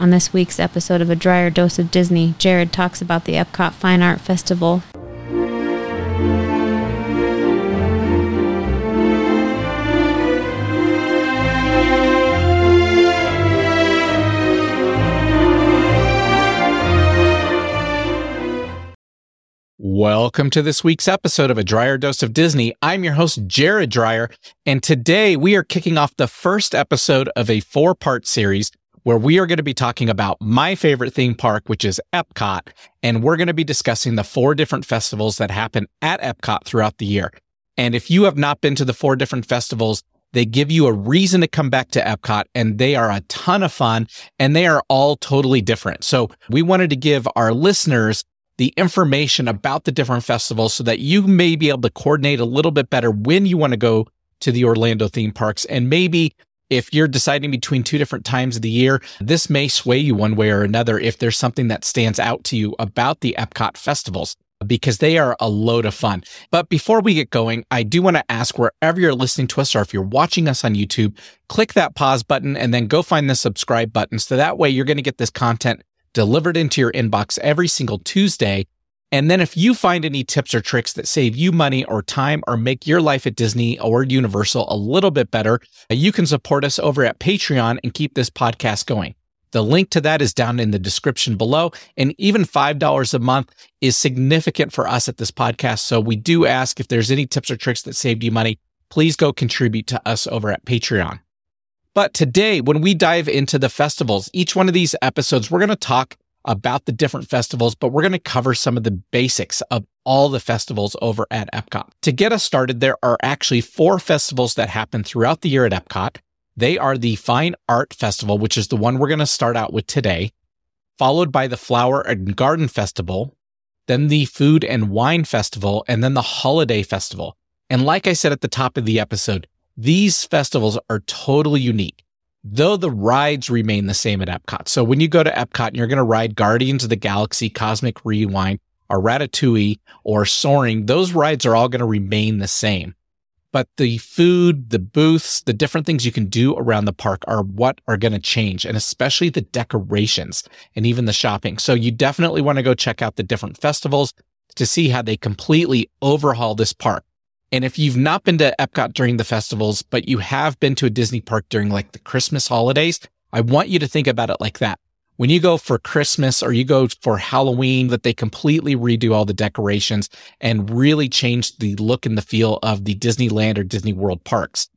On this week's episode of A Dryer Dose of Disney, Jared talks about the Epcot Fine Art Festival. Welcome to this week's episode of A Dryer Dose of Disney. I'm your host, Jared Dryer, and today we are kicking off the first episode of a four part series where we are going to be talking about my favorite theme park, which is Epcot. And we're going to be discussing the four different festivals that happen at Epcot throughout the year. And if you have not been to the four different festivals, they give you a reason to come back to Epcot and they are a ton of fun and they are all totally different. So we wanted to give our listeners the information about the different festivals so that you may be able to coordinate a little bit better when you want to go to the Orlando theme parks and maybe if you're deciding between two different times of the year, this may sway you one way or another if there's something that stands out to you about the Epcot festivals because they are a load of fun. But before we get going, I do want to ask wherever you're listening to us or if you're watching us on YouTube, click that pause button and then go find the subscribe button. So that way you're going to get this content delivered into your inbox every single Tuesday and then if you find any tips or tricks that save you money or time or make your life at Disney or Universal a little bit better, uh, you can support us over at Patreon and keep this podcast going. The link to that is down in the description below. And even $5 a month is significant for us at this podcast. So we do ask if there's any tips or tricks that saved you money, please go contribute to us over at Patreon. But today, when we dive into the festivals, each one of these episodes, we're going to talk about the different festivals, but we're going to cover some of the basics of all the festivals over at Epcot. To get us started, there are actually four festivals that happen throughout the year at Epcot. They are the Fine Art Festival, which is the one we're going to start out with today, followed by the Flower and Garden Festival, then the Food and Wine Festival, and then the Holiday Festival. And like I said at the top of the episode, these festivals are totally unique though the rides remain the same at Epcot. So when you go to Epcot and you're going to ride Guardians of the Galaxy, Cosmic Rewind, or Ratatouille, or Soaring, those rides are all going to remain the same. But the food, the booths, the different things you can do around the park are what are going to change, and especially the decorations and even the shopping. So you definitely want to go check out the different festivals to see how they completely overhaul this park. And if you've not been to Epcot during the festivals, but you have been to a Disney park during like the Christmas holidays, I want you to think about it like that. When you go for Christmas or you go for Halloween, that they completely redo all the decorations and really change the look and the feel of the Disneyland or Disney World parks.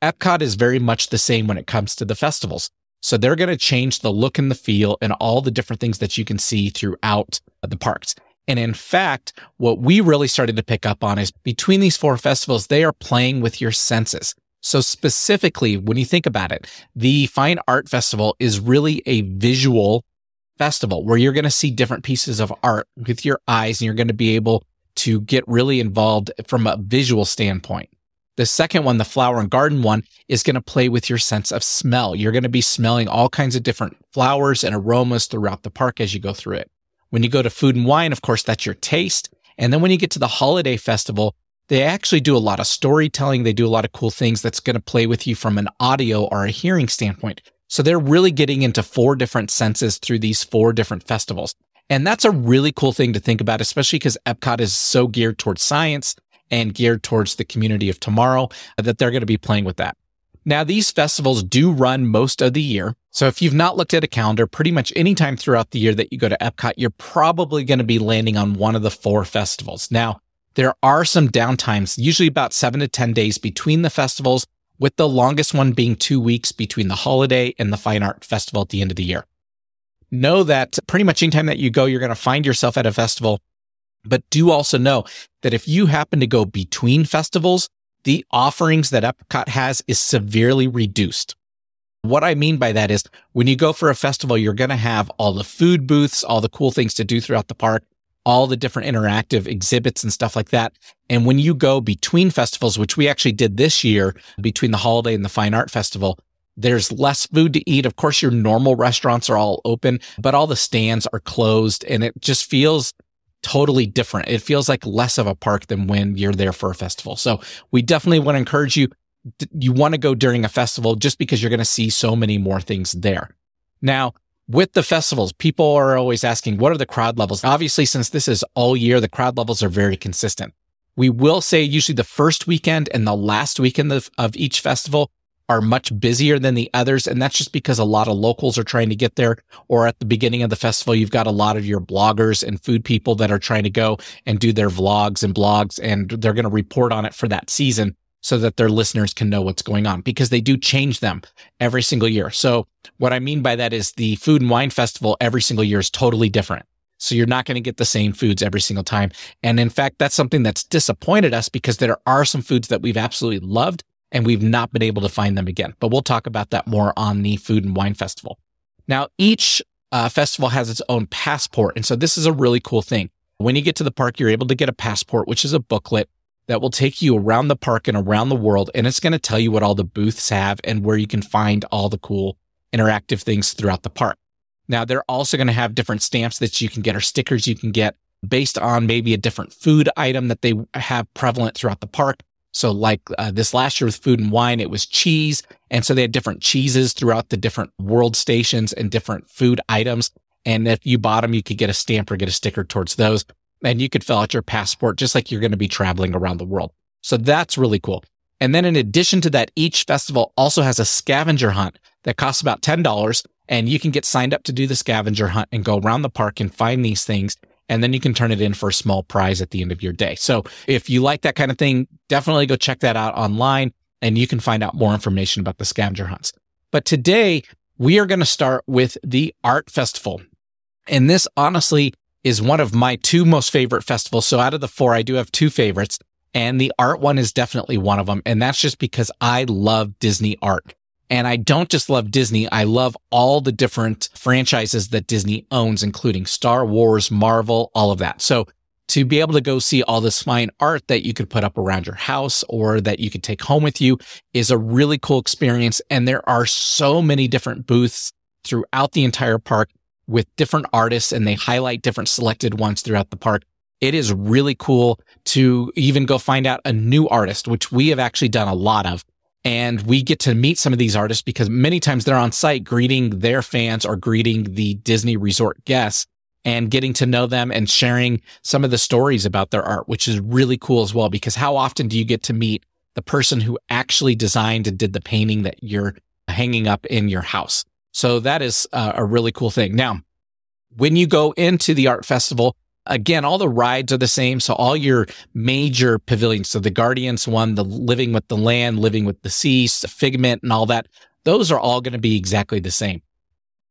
Epcot is very much the same when it comes to the festivals. So they're going to change the look and the feel and all the different things that you can see throughout the parks. And in fact, what we really started to pick up on is between these four festivals, they are playing with your senses. So specifically, when you think about it, the Fine Art Festival is really a visual festival where you're going to see different pieces of art with your eyes and you're going to be able to get really involved from a visual standpoint. The second one, the flower and garden one, is going to play with your sense of smell. You're going to be smelling all kinds of different flowers and aromas throughout the park as you go through it. When you go to food and wine, of course, that's your taste. And then when you get to the holiday festival, they actually do a lot of storytelling. They do a lot of cool things that's going to play with you from an audio or a hearing standpoint. So they're really getting into four different senses through these four different festivals. And that's a really cool thing to think about, especially because Epcot is so geared towards science and geared towards the community of tomorrow that they're going to be playing with that. Now, these festivals do run most of the year. So if you've not looked at a calendar, pretty much anytime throughout the year that you go to Epcot, you're probably going to be landing on one of the four festivals. Now, there are some downtimes, usually about seven to 10 days between the festivals, with the longest one being two weeks between the holiday and the fine art festival at the end of the year. Know that pretty much anytime that you go, you're going to find yourself at a festival. But do also know that if you happen to go between festivals, the offerings that Epcot has is severely reduced. What I mean by that is when you go for a festival, you're going to have all the food booths, all the cool things to do throughout the park, all the different interactive exhibits and stuff like that. And when you go between festivals, which we actually did this year between the holiday and the fine art festival, there's less food to eat. Of course, your normal restaurants are all open, but all the stands are closed and it just feels totally different. It feels like less of a park than when you're there for a festival. So we definitely want to encourage you. You want to go during a festival just because you're going to see so many more things there. Now, with the festivals, people are always asking, what are the crowd levels? Obviously, since this is all year, the crowd levels are very consistent. We will say usually the first weekend and the last weekend of, of each festival are much busier than the others. And that's just because a lot of locals are trying to get there. Or at the beginning of the festival, you've got a lot of your bloggers and food people that are trying to go and do their vlogs and blogs, and they're going to report on it for that season so that their listeners can know what's going on because they do change them every single year. So what I mean by that is the food and wine festival every single year is totally different. So you're not going to get the same foods every single time. And in fact, that's something that's disappointed us because there are some foods that we've absolutely loved and we've not been able to find them again. But we'll talk about that more on the food and wine festival. Now, each uh, festival has its own passport. And so this is a really cool thing. When you get to the park, you're able to get a passport, which is a booklet that will take you around the park and around the world. And it's going to tell you what all the booths have and where you can find all the cool interactive things throughout the park. Now, they're also going to have different stamps that you can get or stickers you can get based on maybe a different food item that they have prevalent throughout the park. So like uh, this last year with food and wine, it was cheese. And so they had different cheeses throughout the different world stations and different food items. And if you bought them, you could get a stamp or get a sticker towards those. And you could fill out your passport just like you're going to be traveling around the world. So that's really cool. And then in addition to that, each festival also has a scavenger hunt that costs about $10 and you can get signed up to do the scavenger hunt and go around the park and find these things and then you can turn it in for a small prize at the end of your day. So if you like that kind of thing, definitely go check that out online and you can find out more information about the scavenger hunts. But today we are going to start with the art festival. And this honestly is one of my two most favorite festivals. So out of the four, I do have two favorites and the art one is definitely one of them. And that's just because I love Disney art. And I don't just love Disney. I love all the different franchises that Disney owns, including Star Wars, Marvel, all of that. So to be able to go see all this fine art that you could put up around your house or that you could take home with you is a really cool experience. And there are so many different booths throughout the entire park with different artists and they highlight different selected ones throughout the park. It is really cool to even go find out a new artist, which we have actually done a lot of and we get to meet some of these artists because many times they're on site greeting their fans or greeting the Disney resort guests and getting to know them and sharing some of the stories about their art, which is really cool as well. Because how often do you get to meet the person who actually designed and did the painting that you're hanging up in your house? So that is a really cool thing. Now, when you go into the art festival, Again, all the rides are the same. So all your major pavilions, so the Guardians one, the Living with the Land, Living with the Sea, Figment and all that, those are all going to be exactly the same.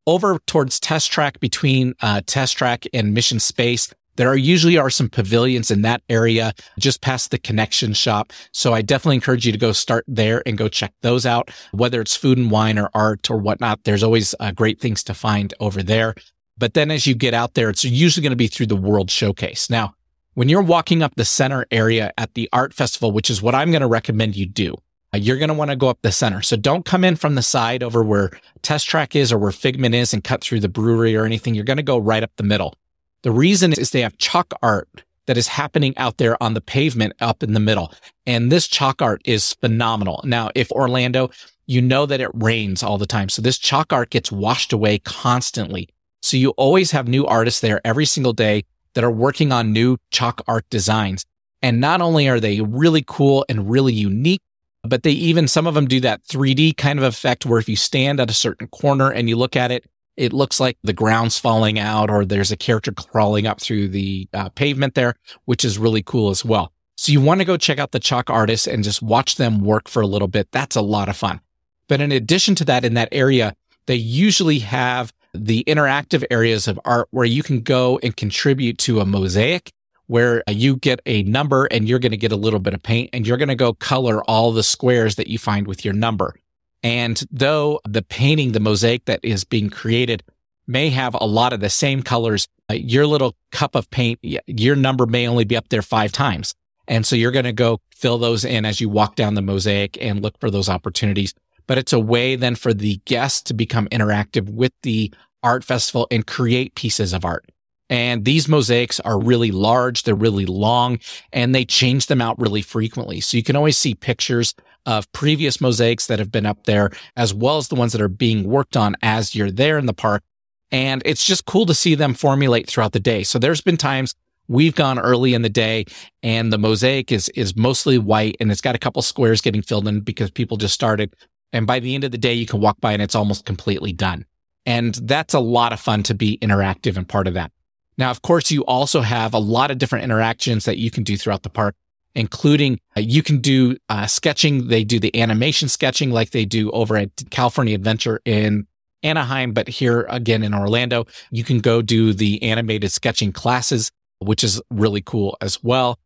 Over towards Test Track between uh, Test Track and Mission Space, there are usually are some pavilions in that area just past the connection shop. So I definitely encourage you to go start there and go check those out. Whether it's food and wine or art or whatnot, there's always uh, great things to find over there. But then as you get out there, it's usually going to be through the World Showcase. Now, when you're walking up the center area at the art festival, which is what I'm going to recommend you do, uh, you're going to want to go up the center. So don't come in from the side over where Test Track is or where Figment is and cut through the brewery or anything. You're going to go right up the middle. The reason is they have chalk art that is happening out there on the pavement up in the middle. And this chalk art is phenomenal. Now, if Orlando, you know that it rains all the time. So this chalk art gets washed away constantly. So you always have new artists there every single day that are working on new chalk art designs. And not only are they really cool and really unique, but they even, some of them do that 3D kind of effect where if you stand at a certain corner and you look at it, it looks like the ground's falling out or there's a character crawling up through the uh, pavement there, which is really cool as well. So you want to go check out the chalk artists and just watch them work for a little bit. That's a lot of fun. But in addition to that, in that area, they usually have the interactive areas of art where you can go and contribute to a mosaic where you get a number and you're going to get a little bit of paint and you're going to go color all the squares that you find with your number. And though the painting, the mosaic that is being created may have a lot of the same colors, uh, your little cup of paint, your number may only be up there five times. And so you're going to go fill those in as you walk down the mosaic and look for those opportunities but it's a way then for the guests to become interactive with the art festival and create pieces of art. And these mosaics are really large, they're really long, and they change them out really frequently. So you can always see pictures of previous mosaics that have been up there, as well as the ones that are being worked on as you're there in the park. And it's just cool to see them formulate throughout the day. So there's been times we've gone early in the day and the mosaic is, is mostly white and it's got a couple squares getting filled in because people just started. And by the end of the day, you can walk by and it's almost completely done. And that's a lot of fun to be interactive and part of that. Now, of course, you also have a lot of different interactions that you can do throughout the park, including uh, you can do uh, sketching. They do the animation sketching like they do over at California Adventure in Anaheim, but here again in Orlando, you can go do the animated sketching classes, which is really cool as well.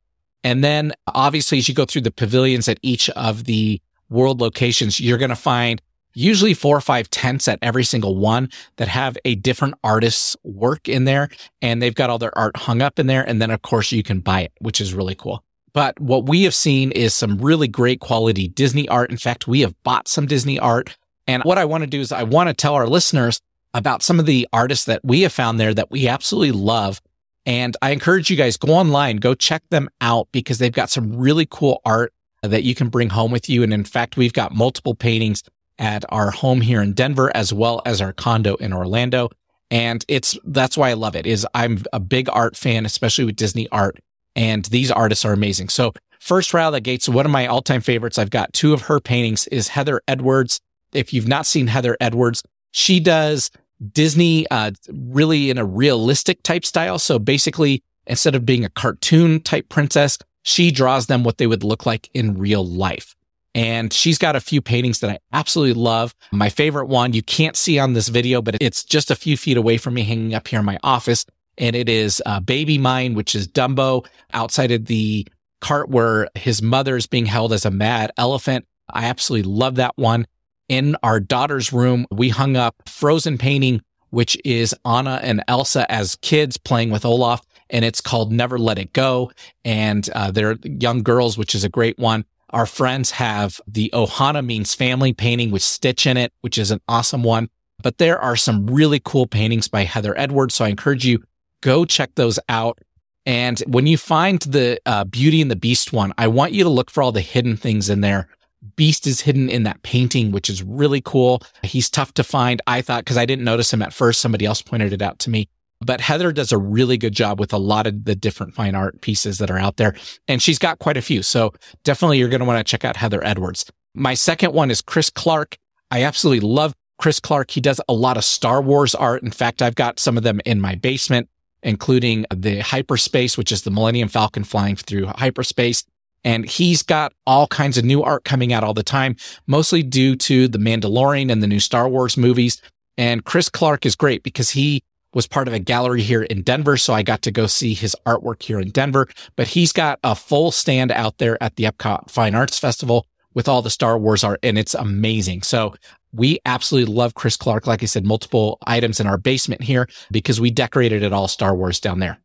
And then obviously, as you go through the pavilions at each of the world locations, you're going to find usually four or five tents at every single one that have a different artist's work in there. And they've got all their art hung up in there. And then, of course, you can buy it, which is really cool. But what we have seen is some really great quality Disney art. In fact, we have bought some Disney art. And what I want to do is I want to tell our listeners about some of the artists that we have found there that we absolutely love. And I encourage you guys go online, go check them out because they've got some really cool art that you can bring home with you. And in fact, we've got multiple paintings at our home here in Denver as well as our condo in Orlando. And it's, that's why I love it is I'm a big art fan, especially with Disney art. And these artists are amazing. So first of the gates, one of my all time favorites. I've got two of her paintings is Heather Edwards. If you've not seen Heather Edwards, she does Disney, uh, really in a realistic type style. So basically, instead of being a cartoon type princess, she draws them what they would look like in real life. And she's got a few paintings that I absolutely love. My favorite one you can't see on this video, but it's just a few feet away from me hanging up here in my office. And it is uh, Baby Mine, which is Dumbo outside of the cart where his mother is being held as a mad elephant. I absolutely love that one. In our daughter's room, we hung up Frozen painting, which is Anna and Elsa as kids playing with Olaf. And it's called Never Let It Go. And uh, they're young girls, which is a great one. Our friends have the Ohana means family painting with Stitch in it, which is an awesome one. But there are some really cool paintings by Heather Edwards. So I encourage you, go check those out. And when you find the uh, Beauty and the Beast one, I want you to look for all the hidden things in there. Beast is hidden in that painting, which is really cool. He's tough to find. I thought, because I didn't notice him at first, somebody else pointed it out to me. But Heather does a really good job with a lot of the different fine art pieces that are out there. And she's got quite a few. So definitely you're going to want to check out Heather Edwards. My second one is Chris Clark. I absolutely love Chris Clark. He does a lot of Star Wars art. In fact, I've got some of them in my basement, including the hyperspace, which is the Millennium Falcon flying through hyperspace. And he's got all kinds of new art coming out all the time, mostly due to the Mandalorian and the new Star Wars movies. And Chris Clark is great because he was part of a gallery here in Denver. So I got to go see his artwork here in Denver, but he's got a full stand out there at the Epcot Fine Arts Festival with all the Star Wars art and it's amazing. So we absolutely love Chris Clark. Like I said, multiple items in our basement here because we decorated it all Star Wars down there.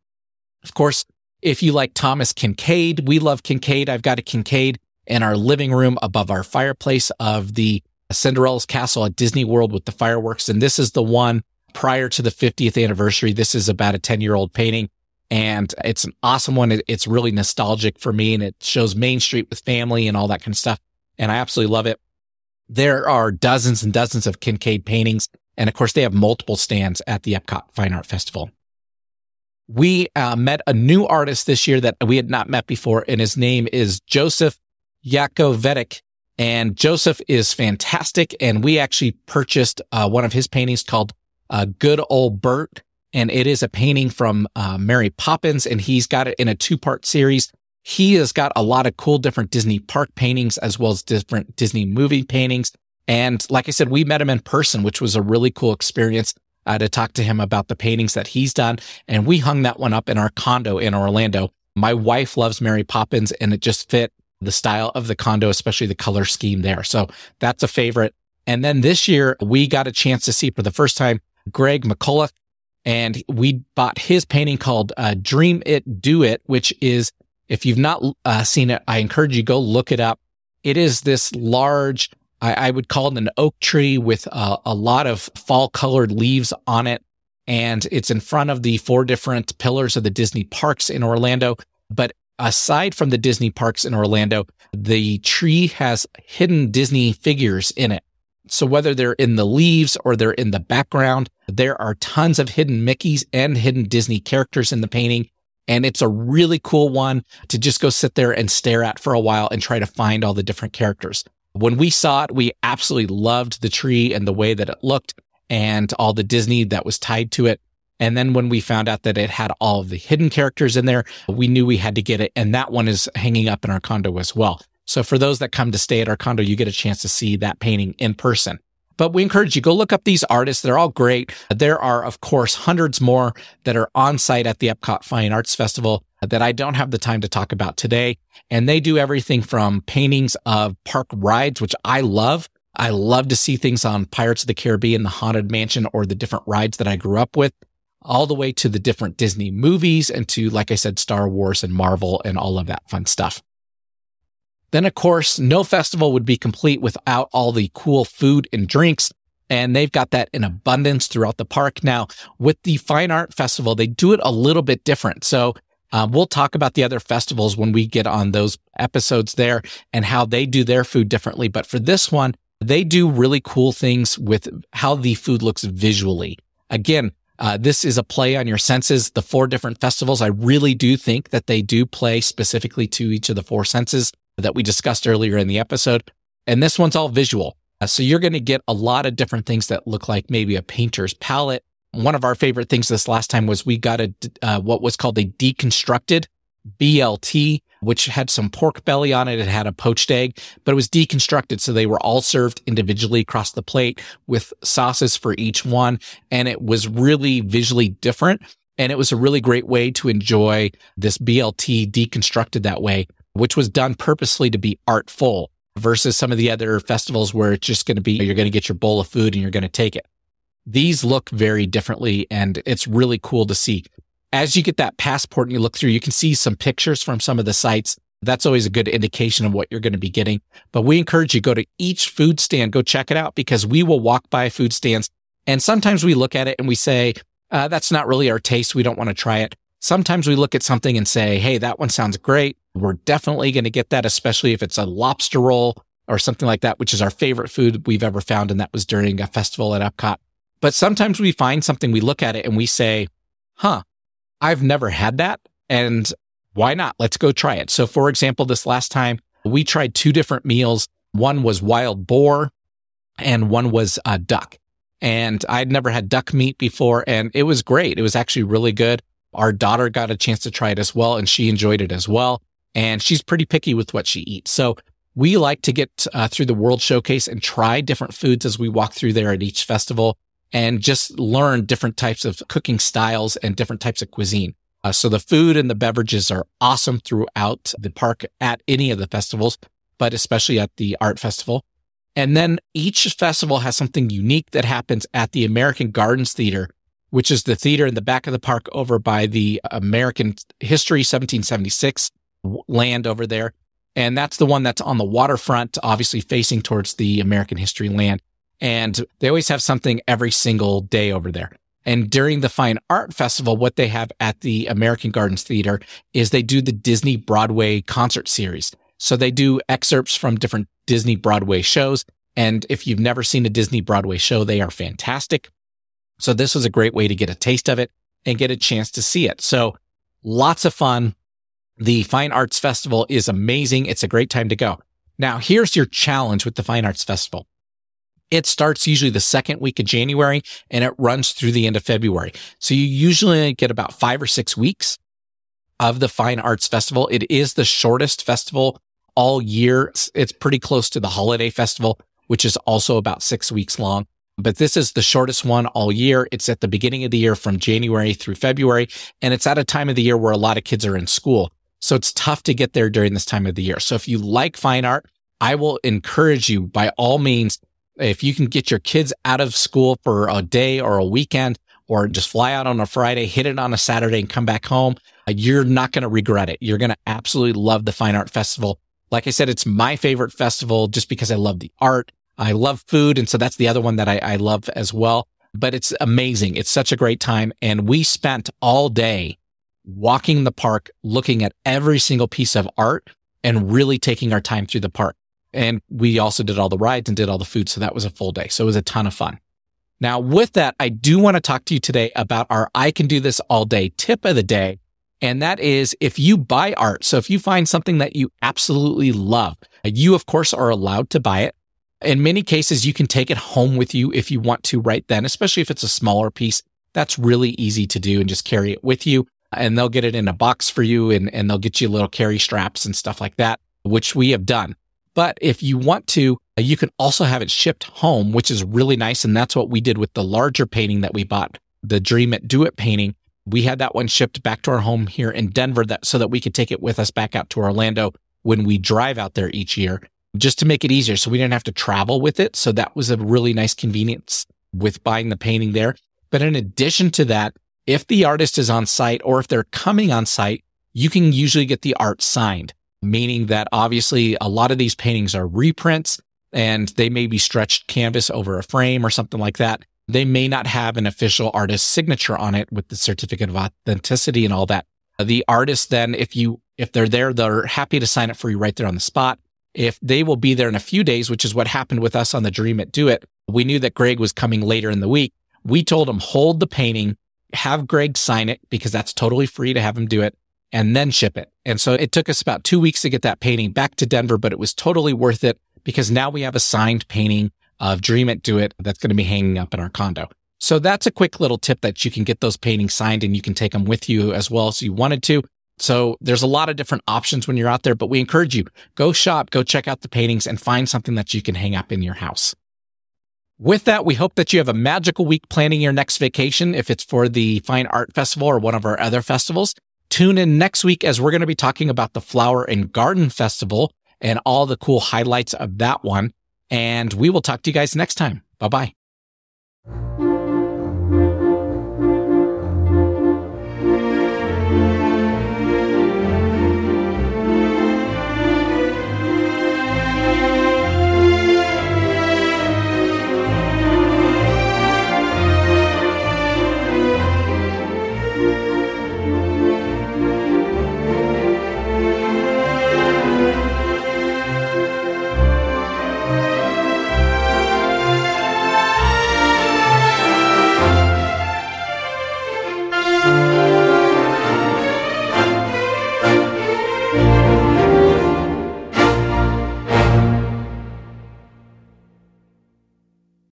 Of course, if you like Thomas Kinkade, we love Kinkade. I've got a Kinkade in our living room above our fireplace of the Cinderella's Castle at Disney World with the fireworks. And this is the one prior to the 50th anniversary. This is about a 10 year old painting and it's an awesome one. It's really nostalgic for me and it shows Main Street with family and all that kind of stuff. And I absolutely love it. There are dozens and dozens of Kinkade paintings. And of course, they have multiple stands at the Epcot Fine Art Festival. We uh, met a new artist this year that we had not met before, and his name is Joseph Yakovetic. And Joseph is fantastic. And we actually purchased uh, one of his paintings called uh, Good Old Bert. And it is a painting from uh, Mary Poppins, and he's got it in a two part series. He has got a lot of cool different Disney park paintings as well as different Disney movie paintings. And like I said, we met him in person, which was a really cool experience uh, to talk to him about the paintings that he's done. And we hung that one up in our condo in Orlando. My wife loves Mary Poppins and it just fit the style of the condo, especially the color scheme there. So that's a favorite. And then this year we got a chance to see for the first time Greg McCulloch, and we bought his painting called uh, Dream It, Do It, which is, if you've not uh, seen it, I encourage you go look it up. It is this large, I, I would call it an oak tree with uh, a lot of fall colored leaves on it. And it's in front of the four different pillars of the Disney parks in Orlando. But aside from the Disney parks in Orlando, the tree has hidden Disney figures in it. So whether they're in the leaves or they're in the background, There are tons of hidden Mickeys and hidden Disney characters in the painting. And it's a really cool one to just go sit there and stare at for a while and try to find all the different characters. When we saw it, we absolutely loved the tree and the way that it looked and all the Disney that was tied to it. And then when we found out that it had all of the hidden characters in there, we knew we had to get it. And that one is hanging up in our condo as well. So for those that come to stay at our condo, you get a chance to see that painting in person. But we encourage you go look up these artists. They're all great. There are, of course, hundreds more that are on site at the Epcot Fine Arts Festival that I don't have the time to talk about today. And they do everything from paintings of park rides, which I love. I love to see things on Pirates of the Caribbean, the Haunted Mansion, or the different rides that I grew up with, all the way to the different Disney movies and to, like I said, Star Wars and Marvel and all of that fun stuff. Then, of course, no festival would be complete without all the cool food and drinks. And they've got that in abundance throughout the park. Now, with the Fine Art Festival, they do it a little bit different. So um, we'll talk about the other festivals when we get on those episodes there and how they do their food differently. But for this one, they do really cool things with how the food looks visually. Again, uh, this is a play on your senses. The four different festivals, I really do think that they do play specifically to each of the four senses that we discussed earlier in the episode. And this one's all visual. Uh, so you're going to get a lot of different things that look like maybe a painter's palette. One of our favorite things this last time was we got a uh, what was called a deconstructed BLT, which had some pork belly on it. It had a poached egg, but it was deconstructed. So they were all served individually across the plate with sauces for each one. And it was really visually different. And it was a really great way to enjoy this BLT deconstructed that way which was done purposely to be artful versus some of the other festivals where it's just going to be you're going to get your bowl of food and you're going to take it. These look very differently and it's really cool to see. As you get that passport and you look through, you can see some pictures from some of the sites. That's always a good indication of what you're going to be getting. But we encourage you go to each food stand, go check it out because we will walk by food stands and sometimes we look at it and we say, uh, that's not really our taste. We don't want to try it. Sometimes we look at something and say, Hey, that one sounds great. We're definitely going to get that, especially if it's a lobster roll or something like that, which is our favorite food we've ever found. And that was during a festival at Epcot. But sometimes we find something, we look at it and we say, huh, I've never had that. And why not? Let's go try it. So, for example, this last time we tried two different meals. One was wild boar and one was uh, duck. And I'd never had duck meat before and it was great. It was actually really good. Our daughter got a chance to try it as well and she enjoyed it as well and she's pretty picky with what she eats. So we like to get uh, through the World Showcase and try different foods as we walk through there at each festival and just learn different types of cooking styles and different types of cuisine. Uh, so the food and the beverages are awesome throughout the park at any of the festivals, but especially at the art festival. And then each festival has something unique that happens at the American Gardens Theater, which is the theater in the back of the park over by the American History 1776 land over there. And that's the one that's on the waterfront, obviously facing towards the American history land. And they always have something every single day over there. And during the Fine Art Festival, what they have at the American Gardens Theater is they do the Disney Broadway concert series. So they do excerpts from different Disney Broadway shows. And if you've never seen a Disney Broadway show, they are fantastic. So this was a great way to get a taste of it and get a chance to see it. So lots of fun, the Fine Arts Festival is amazing. It's a great time to go. Now, here's your challenge with the Fine Arts Festival. It starts usually the second week of January and it runs through the end of February. So you usually get about five or six weeks of the Fine Arts Festival. It is the shortest festival all year. It's pretty close to the Holiday Festival, which is also about six weeks long. But this is the shortest one all year. It's at the beginning of the year from January through February. And it's at a time of the year where a lot of kids are in school. So it's tough to get there during this time of the year. So if you like fine art, I will encourage you by all means, if you can get your kids out of school for a day or a weekend, or just fly out on a Friday, hit it on a Saturday and come back home, uh, you're not going to regret it. You're going to absolutely love the Fine Art Festival. Like I said, it's my favorite festival just because I love the art. I love food. And so that's the other one that I, I love as well. But it's amazing. It's such a great time. And we spent all day walking the park, looking at every single piece of art and really taking our time through the park. And we also did all the rides and did all the food. So that was a full day. So it was a ton of fun. Now, with that, I do want to talk to you today about our I can do this all day tip of the day. And that is if you buy art. So if you find something that you absolutely love, you of course are allowed to buy it. In many cases, you can take it home with you if you want to right then, especially if it's a smaller piece. That's really easy to do and just carry it with you. And they'll get it in a box for you and, and they'll get you little carry straps and stuff like that, which we have done. But if you want to, you can also have it shipped home, which is really nice. And that's what we did with the larger painting that we bought, the Dream It Do It painting. We had that one shipped back to our home here in Denver that so that we could take it with us back out to Orlando when we drive out there each year just to make it easier. So we didn't have to travel with it. So that was a really nice convenience with buying the painting there. But in addition to that, if the artist is on site or if they're coming on site, you can usually get the art signed, meaning that obviously a lot of these paintings are reprints and they may be stretched canvas over a frame or something like that. They may not have an official artist signature on it with the certificate of authenticity and all that. The artist then, if you, if they're there, they're happy to sign it for you right there on the spot. If they will be there in a few days, which is what happened with us on the Dream It Do It, we knew that Greg was coming later in the week. We told him, hold the painting, have Greg sign it because that's totally free to have him do it and then ship it. And so it took us about two weeks to get that painting back to Denver, but it was totally worth it because now we have a signed painting of Dream It, Do It that's going to be hanging up in our condo. So that's a quick little tip that you can get those paintings signed and you can take them with you as well as you wanted to. So there's a lot of different options when you're out there, but we encourage you go shop, go check out the paintings and find something that you can hang up in your house. With that, we hope that you have a magical week planning your next vacation. If it's for the Fine Art Festival or one of our other festivals, tune in next week as we're going to be talking about the Flower and Garden Festival and all the cool highlights of that one. And we will talk to you guys next time. Bye bye.